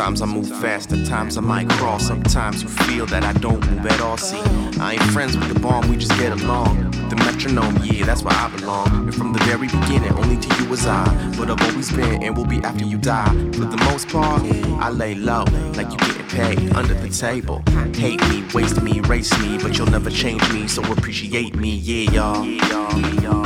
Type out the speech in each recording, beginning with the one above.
Sometimes I move fast, at times I might crawl. Sometimes you feel that I don't move at all. See, I ain't friends with the bomb, we just get along. The metronome, yeah, that's where I belong. And from the very beginning, only to you was I. But I've always been and will be after you die. For the most part, I lay low, like you getting paid under the table. Hate me, waste me, erase me, but you'll never change me, so appreciate me, yeah, y'all. Yeah, y'all.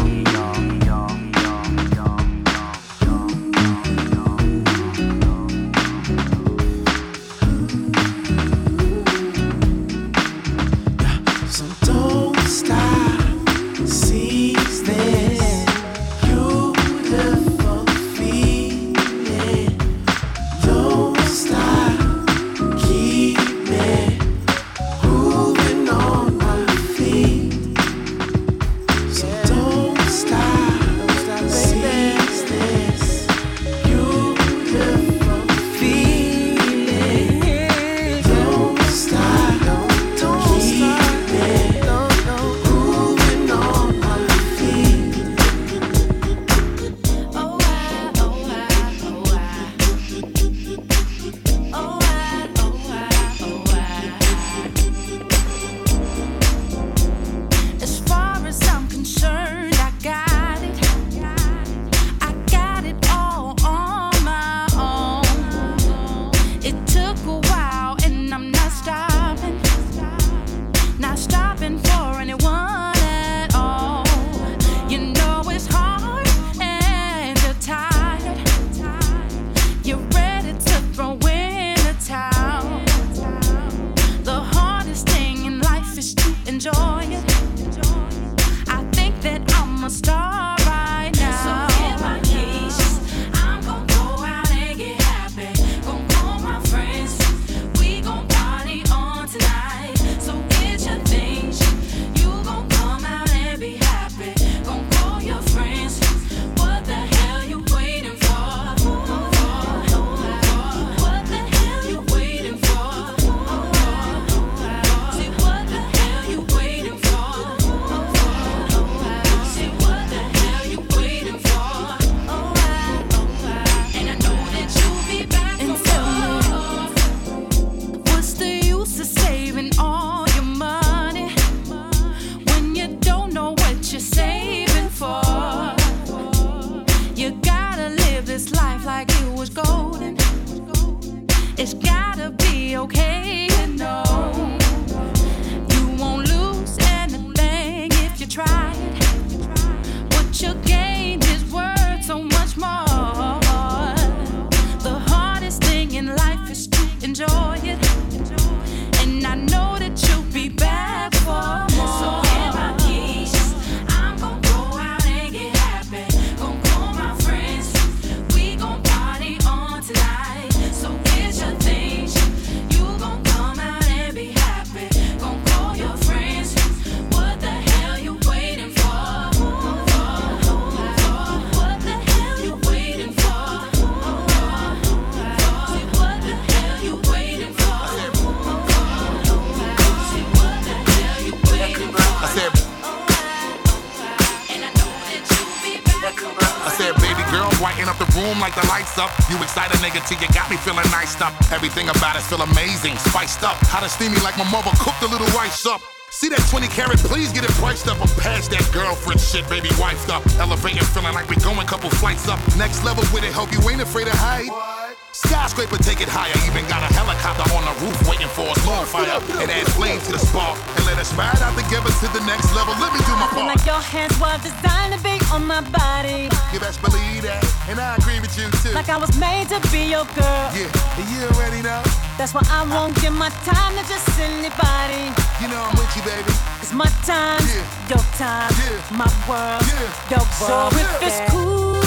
Like the lights up. You excited, nigga, till you got me feeling nice up. Everything about it feel amazing, spiced up. How to steamy like my mother cooked a little rice up. See that 20 carat, please get it priced up. I'm past that girlfriend shit, baby, wifed up. Elevating, feeling like we going couple flights up. Next level with it, hope you ain't afraid of height. Skyscraper, take it higher. Even got a helicopter on the roof waiting for us. Long fire and add flame to the spark. And let us ride out together to the next level. Let me do my part. like your hands were designed to be on my body. You best believe that. And I agree with you too. Like I was made to be your girl. Yeah, and you already know. That's why I won't give my time to just anybody. You know I'm with you, baby. It's my time, Yeah. your time, Yeah. my world, Yeah. your So world. if if it's it's cool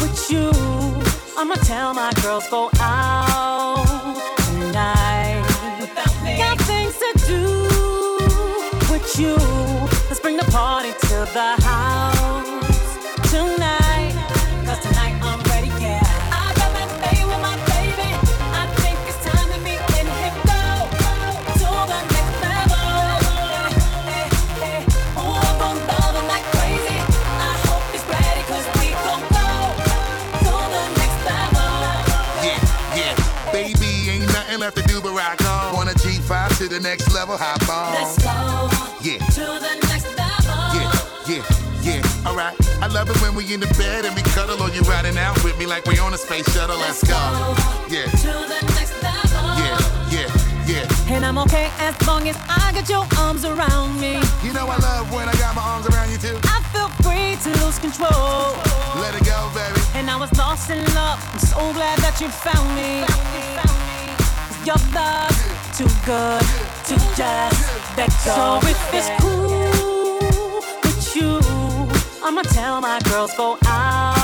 with you, I'ma tell my girls go out tonight. Got things to do with you. Let's bring the party to the house to the next level, hop on. Let's go Yeah. to the next level. Yeah, yeah, yeah. Alright. I love it when we in the bed and we cuddle or you riding out with me like we on a space shuttle. Let's go. Yeah, To the next level. yeah, yeah, yeah. And I'm okay as long as I got your arms around me. You know I love when I got my arms around you too. I feel free to lose control. Let it go, baby. And I was lost in love. I'm so glad that you found me. 'Cause your love too good to just let go. So if it's cool with you, I'ma tell my girls go out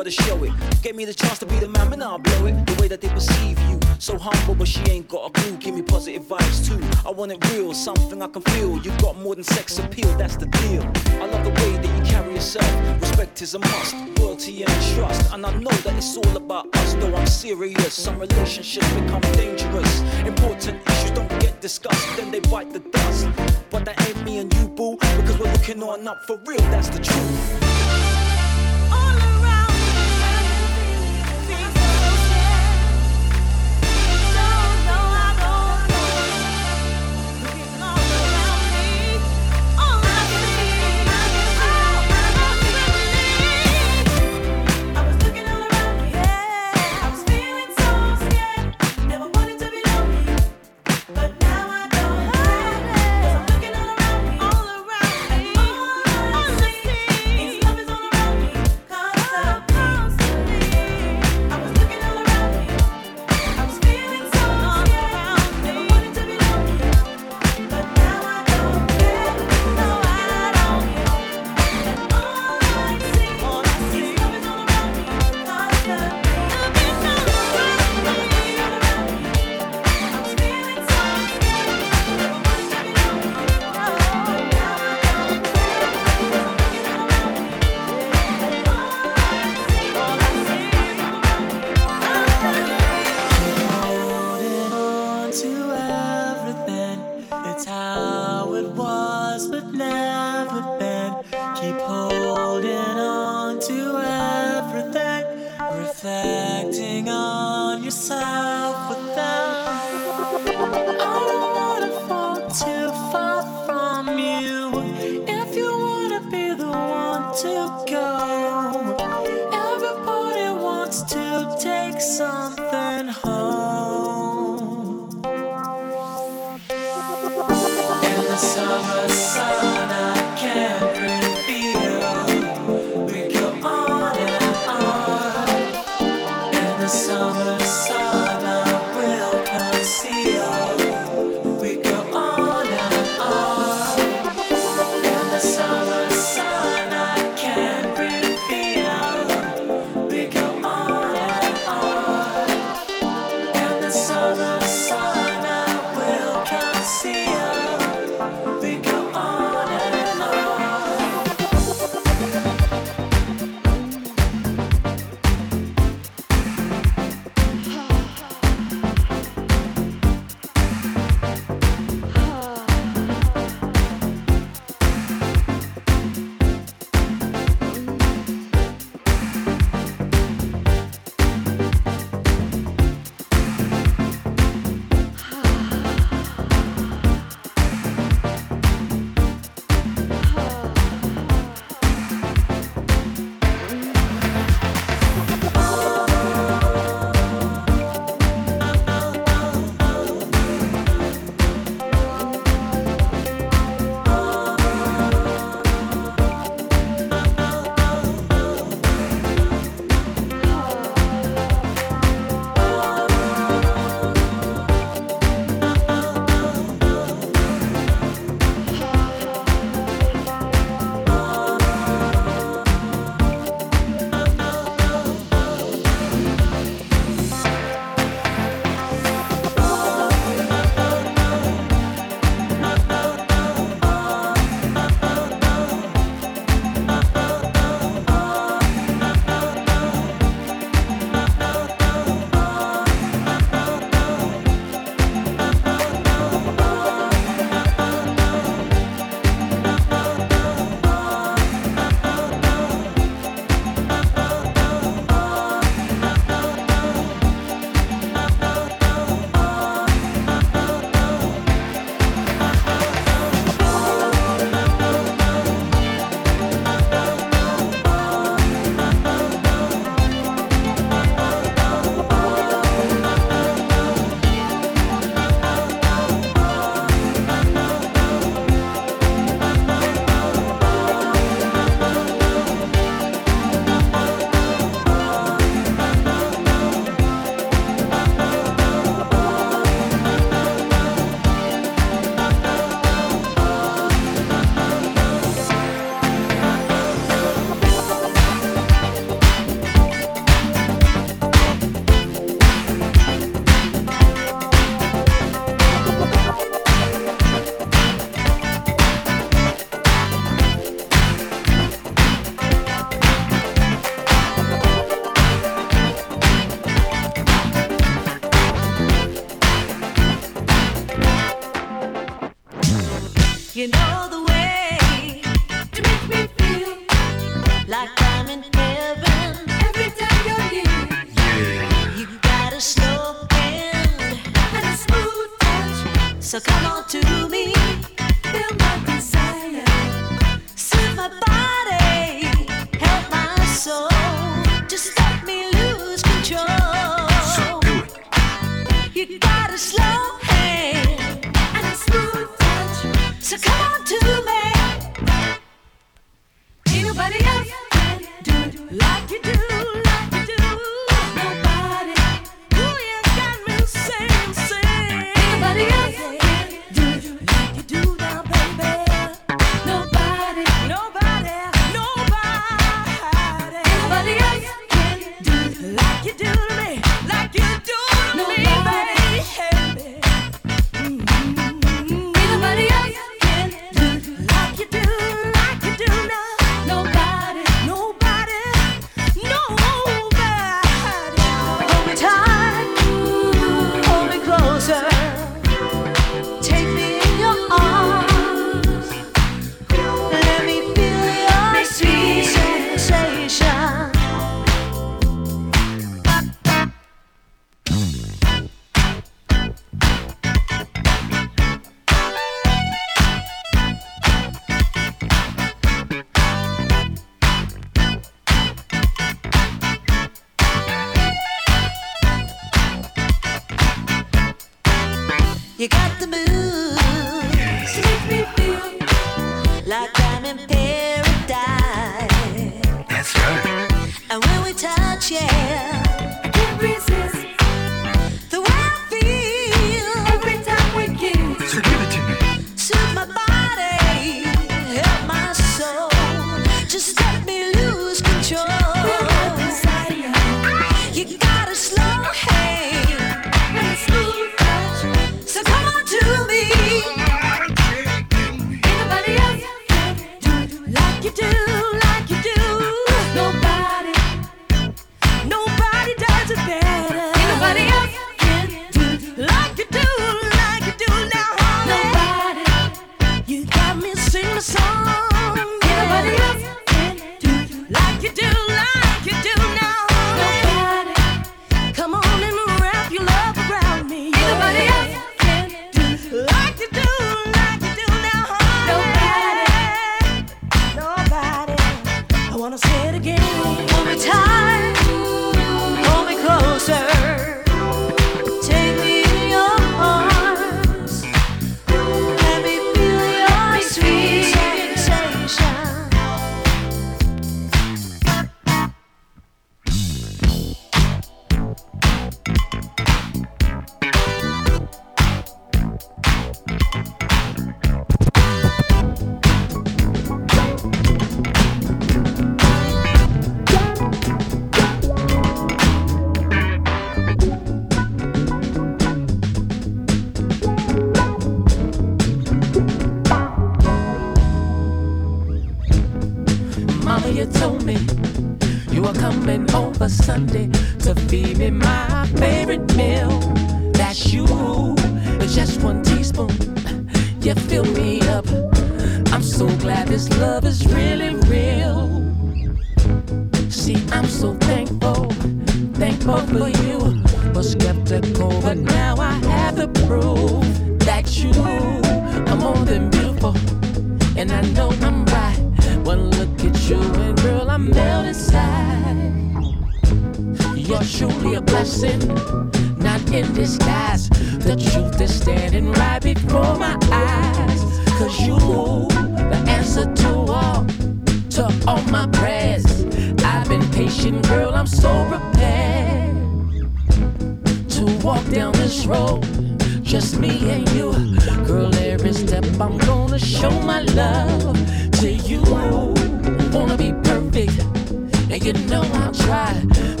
gotta show it. Gave me the chance to be the man, and I'll blow it. The way that they perceive you, so humble, but she ain't got a clue. Give me positive vibes too. I want it real, something I can feel. You got more than sex appeal, that's the deal. I love the way that you carry yourself. Respect is a must, loyalty and trust. And I know that it's all about us, though I'm serious. Some relationships become dangerous. Important issues don't get discussed, then they bite the dust. But that ain't me and you, boo, because we're looking on up for real, that's the truth.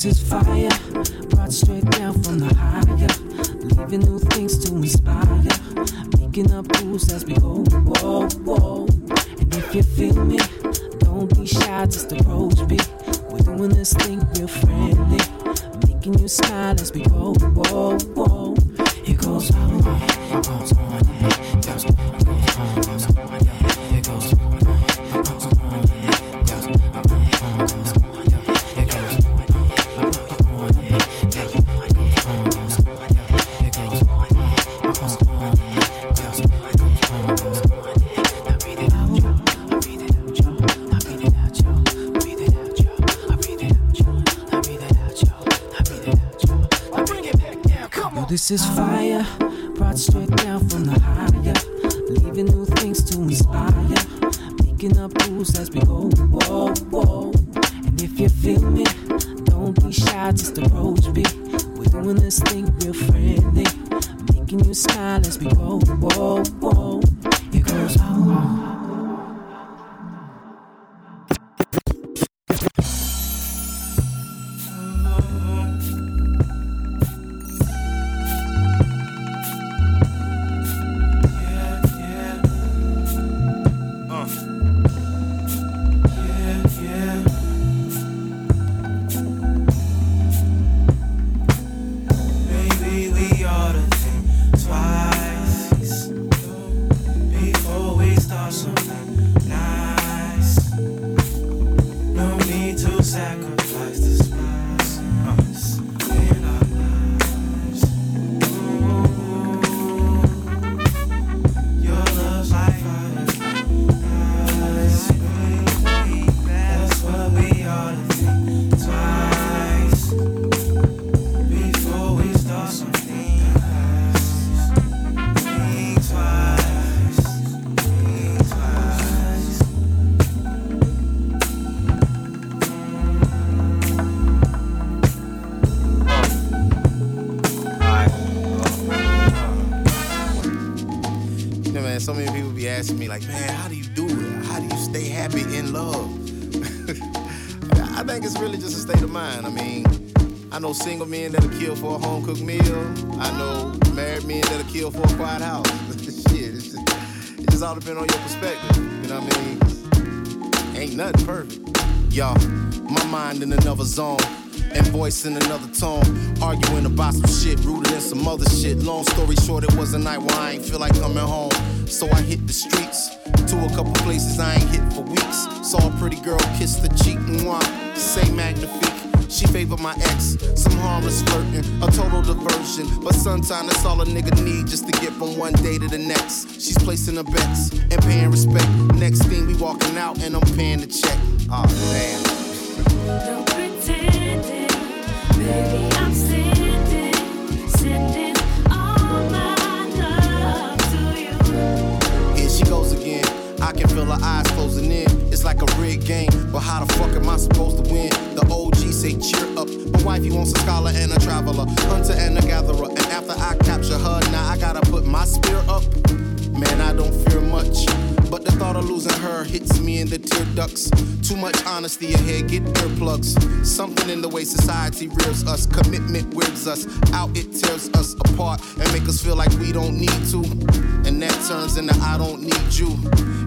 This is fire, brought straight down from the higher. Leaving new things to inspire. Making up rules as we go. Whoa, whoa. And if you feel me, don't be shy, just approach me. We're doing this thing real friendly. Making you smile as we go. Whoa, single men that'll kill for a home cooked meal. I know married men that'll kill for a quiet house. Shit, it's just, it just all depends on your perspective. You know what I mean? Ain't nothing perfect. Y'all, my mind in another zone. And voice in another tone. Arguing about some shit, rooted in some other shit. Long story short, it was a night where I ain't feel like coming home. So I hit the streets to a couple places I ain't hit for weeks. Saw a pretty girl kiss the cheek and why say magnifique. She favored my ex, some harmless flirting, a total diversion. But sometimes that's all a nigga need just to get from one day to the next. She's placing her bets and paying respect. Next thing we walking out and I'm paying the check. Oh damn. No pretending, baby, I'm sending, sending all my love to you. Here she goes again. I can feel her eyes closing in. It's like a rigged game, but how the fuck am I supposed to win? The OG say cheer up. My wife, wifey wants a scholar and a traveler, hunter and a gatherer. And after I capture her, now I gotta put my spear up. Man, I don't fear much. Thought of losing her hits me in the tear ducts. Too much honesty ahead, get earplugs. Something in the way society rears us. Commitment wears us out, it tears us apart and make us feel like we don't need to. And that turns into I don't need you.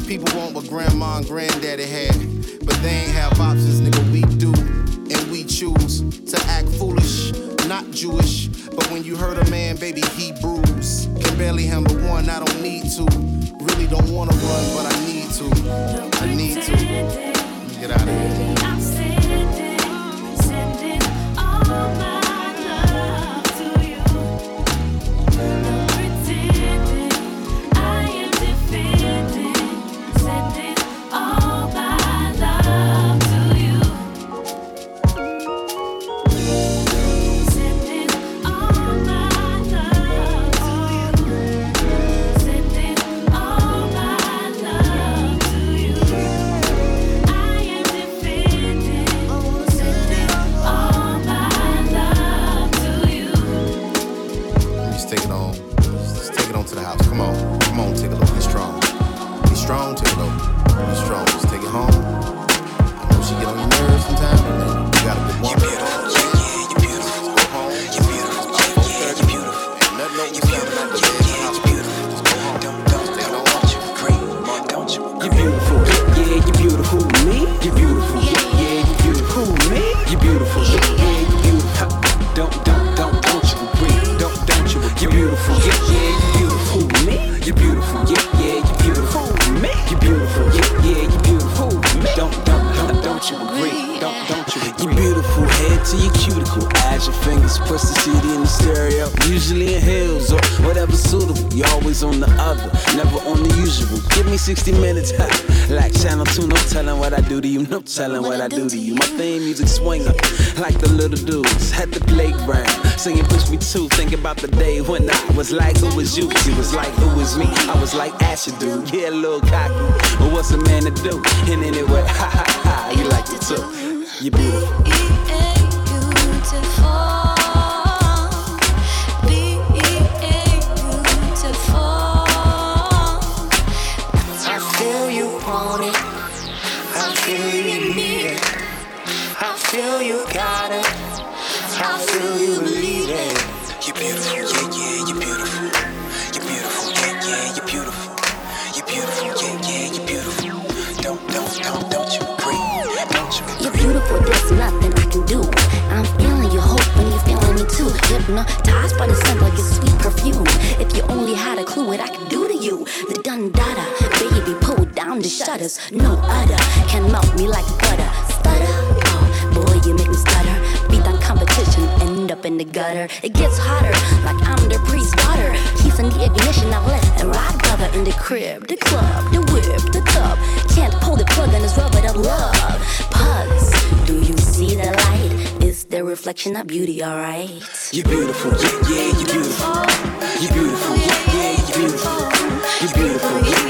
People want what grandma and granddaddy had, but they ain't have options, nigga. We do, and we choose to act foolish, not Jewish. But when you hurt a man, baby, he bruise. Can barely handle one, I don't need to. Really don't wanna run, but I need to. I need to. Let me get out of here. In heels or whatever suitable. You're always on the other, never on the usual. Give me 60 minutes, ha. Like Channel 2, no telling what I do to you, no telling what I do to you. My theme music swinging, like the little dudes at the playground. Singing push me too, think about the day when I was like, who was you? You was like, who was me? I was like, Asher dude, yeah, a little cocky. But what's a man to do? And anyway, ha ha ha, you like it too. You're beautiful. Too. Hypnotized by the scent of your sweet perfume. If you only had a clue what I could do to you, the dun dada, baby, pull down the shutters. No other can melt me like butter. Stutter, oh boy, you make me stutter. Beat down competition, end up in the gutter. It gets hotter, like I'm the priest's daughter. Keys in the ignition, now let's and ride brother in the crib, the club, the whip, the tub. Can't pull the plug on this rubber of love. Pugs, do you see the the reflection of beauty alright? You're beautiful, yeah, yeah, you're beautiful. You're beautiful, yeah, yeah, you're beautiful. You're beautiful, yeah,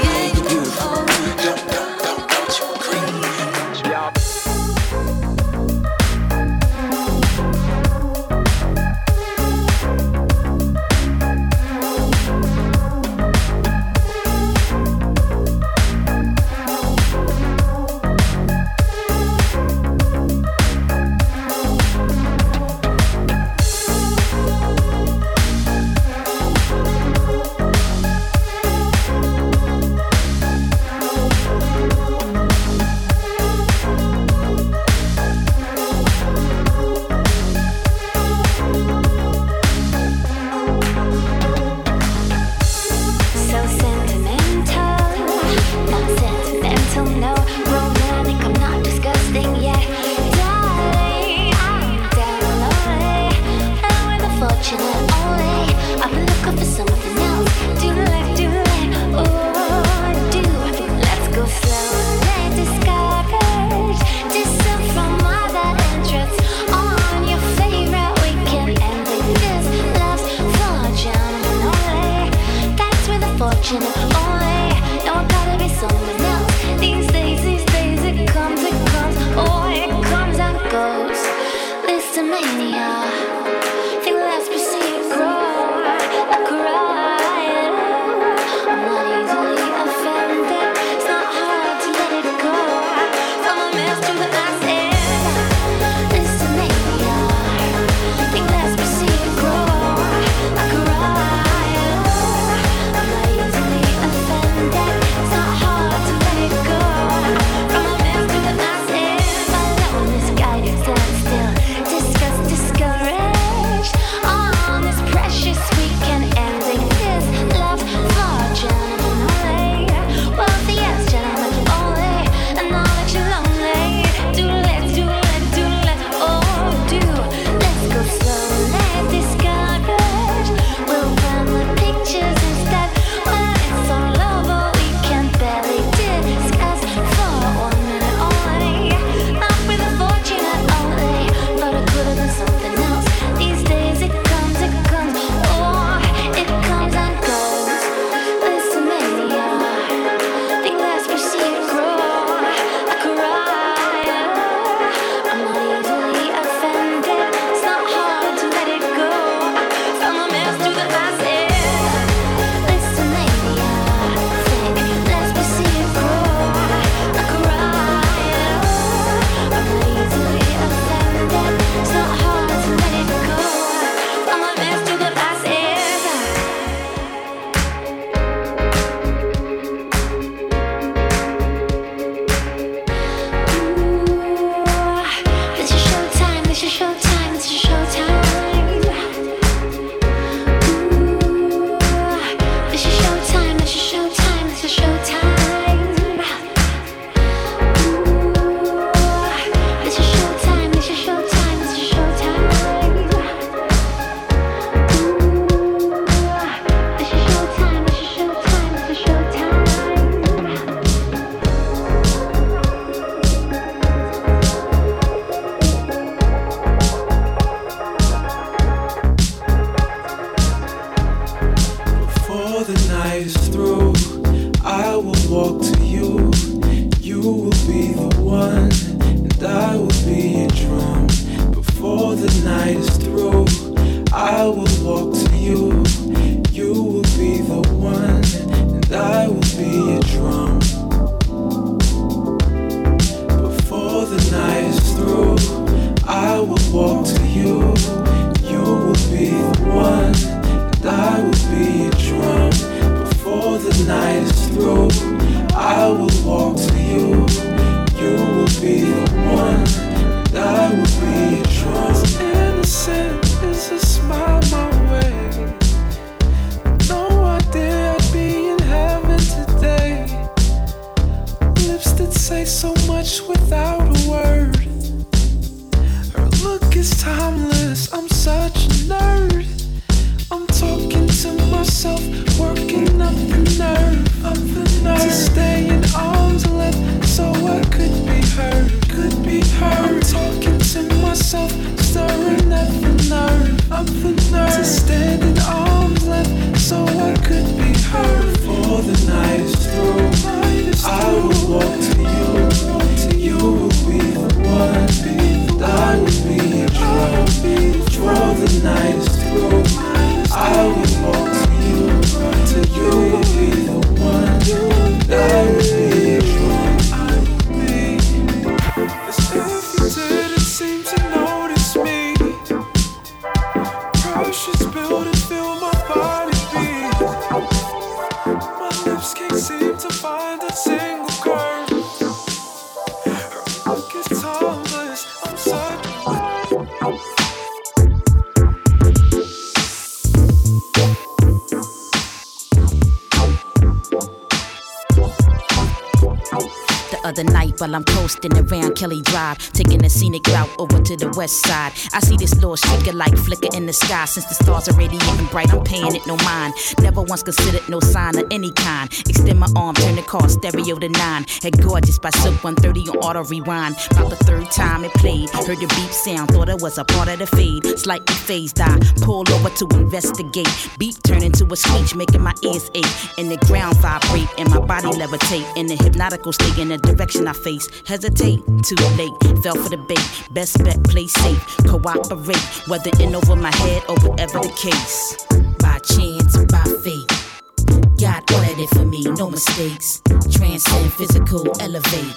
I will west side. I see this little shaker like light in the sky. Since the stars are radiating bright, I'm paying it no mind. Never once considered no sign of any kind. Extend my arm, turn the car stereo to nine. Head gorgeous by Silk 130 on auto rewind. About the third time it played, heard the beep sound, thought it was a part of the fade. Slightly phased, I pull over to investigate. Beat turn into a screech, making my ears ache. And the ground vibrate, and my body levitate. In the hypnotical state, in the direction I face. Hesitate, too late. Fell for the bait. Best bet, play safe. Cooperate, whether in over my head or whatever the case. By chance, by fate. God ordered it for me, no mistakes. Transcend physical, elevate.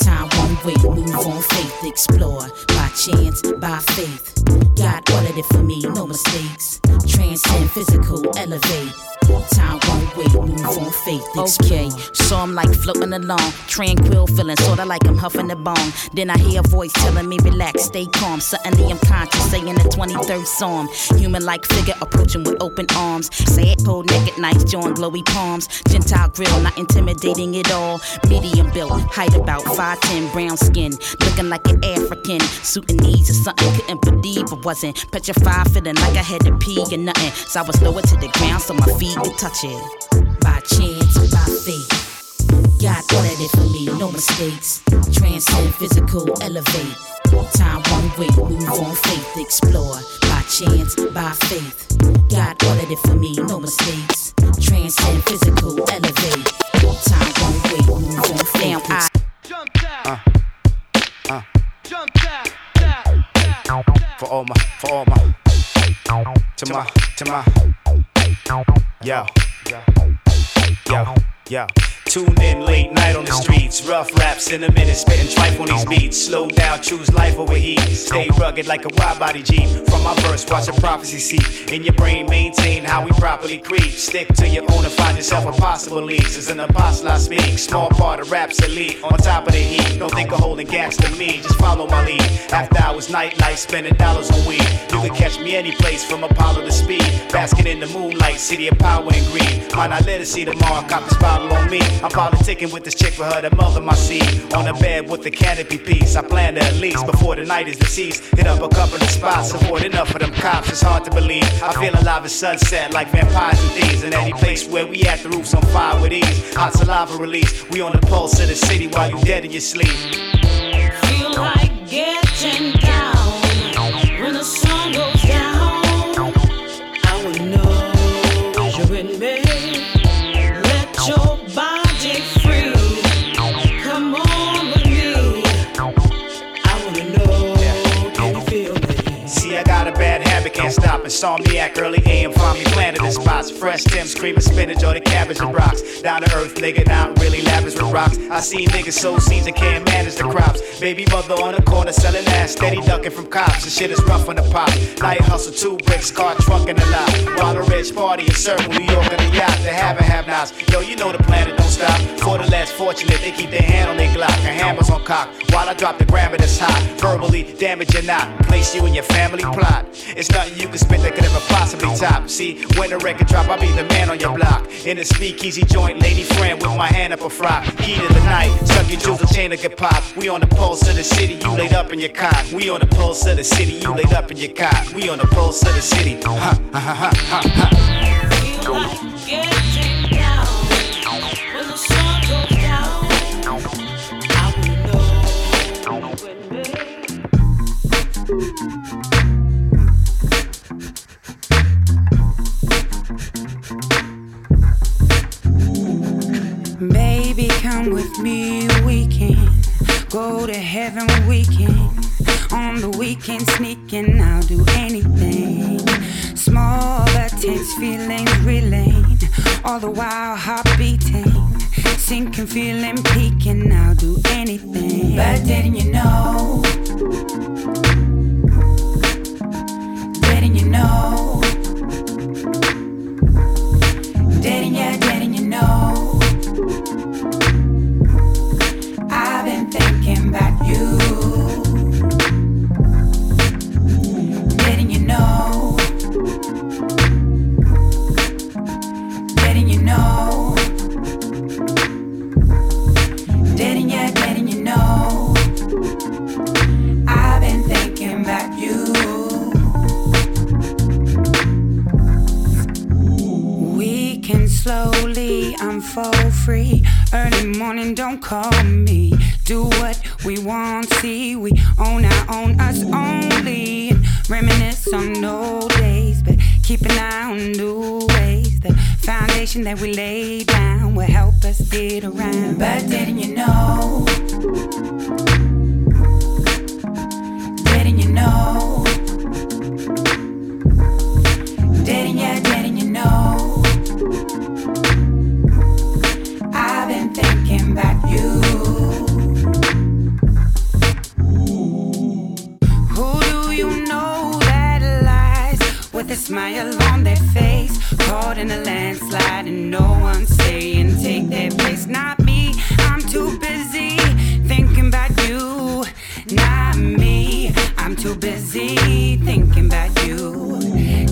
Time one way, move on faith, explore. By chance, by faith. God ordered it for me, no mistakes. Transcend physical, elevate. Time one way, move on faith. Oh. Okay, so I'm like floating along, tranquil, feeling sorta like I'm huffing the bone. Then I hear a voice telling me relax, stay calm. Suddenly I'm conscious, saying the 23rd Psalm. Human like figure approaching with open arms. Say it cold, naked, nice, join glowy palms. Gentile grill, not intimidating at all. Medium built, height about 5'10, brown skin. Looking like an African. Suit and knees or something, couldn't believe I wasn't. Petrified, feeling like I had to pee or nothing. So I was lower to the ground so my feet could touch it. By chance, by fate. God ordered it for me, no mistakes. Transcend physical, elevate. Time one way, move on faith, explore. By chance, by faith. God ordered it for me, no mistakes. Transcend physical, elevate. Time one way, move on faith. Damn, I Uh, uh. For all my, for all my, to my, to my, yo, yo, yo. Tune in late night on the streets, rough raps in a minute, spitting tripe on these beats. Slow down, choose life over heat. Stay rugged like a wide body Jeep. From my verse, watch a prophecy seep. In your brain, maintain how we properly creep. Stick to your own and find yourself a possible leads. As an apostle, I speak. Small part of rap's elite. On top of the heat, don't think of holding gas to me. Just follow my lead. After hours, nightlife, spending dollars on weed. You can catch me any place from Apollo to Speed. Basking in the moonlight, city of power and greed. Might not let her see tomorrow, cop this on me. I'm politicking with this chick for her to mother my seed. On a bed with the canopy piece. I plan to at least before the night is deceased. Hit up a couple of spots, avoid enough of them cops. It's hard to believe. I feel alive at sunset like vampires and thieves. In any place where we at, the roof's on fire with ease. Hot saliva release. We on the pulse of the city while you dead in your sleep. Feel like getting down Insomniac, early AM, find me planted in spots. Fresh Tim screaming spinach or the cabbage and rocks. Down to earth, nigga, not really lavish with rocks. I see niggas so seeds and can't manage the crops. Baby mother on the corner selling ass, steady ducking from cops. The shit is rough on the pop. Night hustle, two bricks, car trunk in the lot. While the rich party in circle, New York on the yacht. The have and have nots. Yo, you know the planet don't stop. For the less fortunate, they keep their hand on their Glock. And hammers on cock. While I drop the grammar that's hot. Verbally damage or not. Place you in your family plot. It's nothing you can spit that could ever possibly top. See, when the record drop, I'll be the man on your block. In a speakeasy joint, lady friend with my hand up a frock. Key to the night, suck your jewels, a chain to get pop. We on the pulse of the city, you laid up in your cot. We on the pulse of the city, you laid up in your cot. We on the pulse of the city. Ha ha ha ha ha ha. The weekend, sneaking, I'll do anything. Small tense feelings relaying, all the while heart beating. Sinking, feeling, peaking, I'll do anything. But didn't you know? Caught in a landslide and no one's saying take their place. Not me, I'm too busy thinking about you. Not me, I'm too busy thinking about you.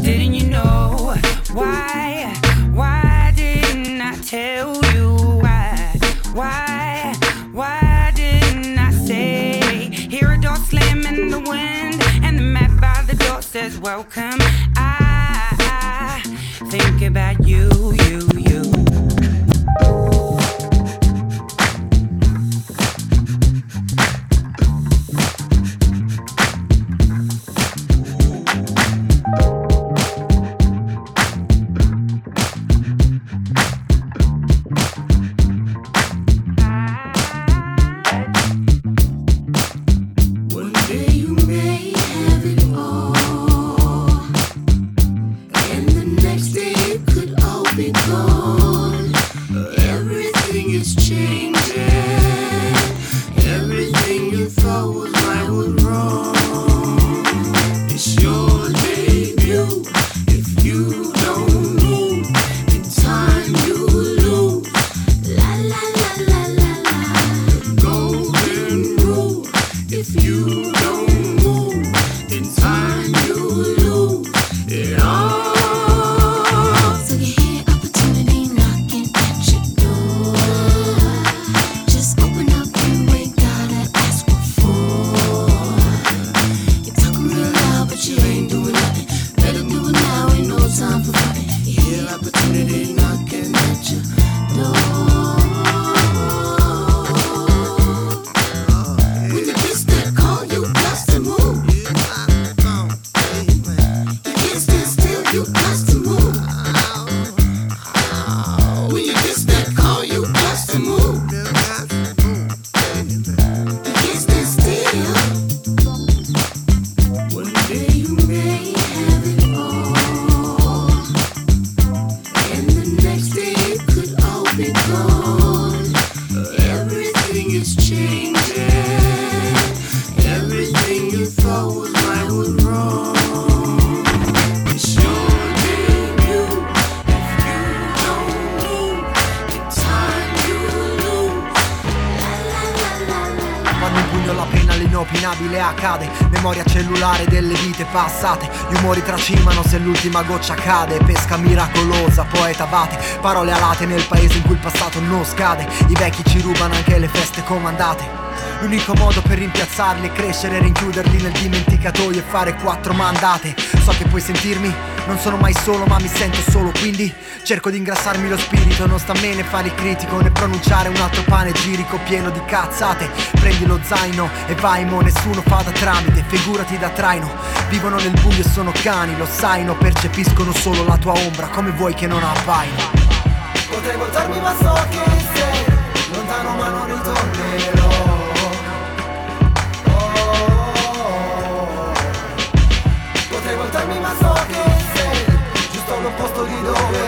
Didn't you know why? Why didn't I tell you why? Why? Why didn't I say? Hear a door slam in the wind, and the mat by the door says welcome. Think about you, you, you. L'ultima goccia cade Pesca miracolosa, poeta abate Parole alate nel paese in cui il passato non scade. I vecchi ci rubano anche le feste comandate. L'unico modo per rimpiazzarli è crescere, rinchiuderli nel dimenticatoio e fare quattro mandate. So che puoi sentirmi, non sono mai solo ma mi sento solo Quindi cerco di ingrassarmi lo spirito Non sta a me né fare il critico né pronunciare un altro panegirico pieno di cazzate. Prendi lo zaino e vai mo, nessuno fa da tramite Figurati da traino, vivono nel buio e sono cani Lo sai, no, percepiscono solo la tua ombra Come vuoi che non appaino Potrei voltarmi ma so che sei lontano ma non ritornerò. Oh. Potrei voltarmi ma so che sei giusto all'opposto di dove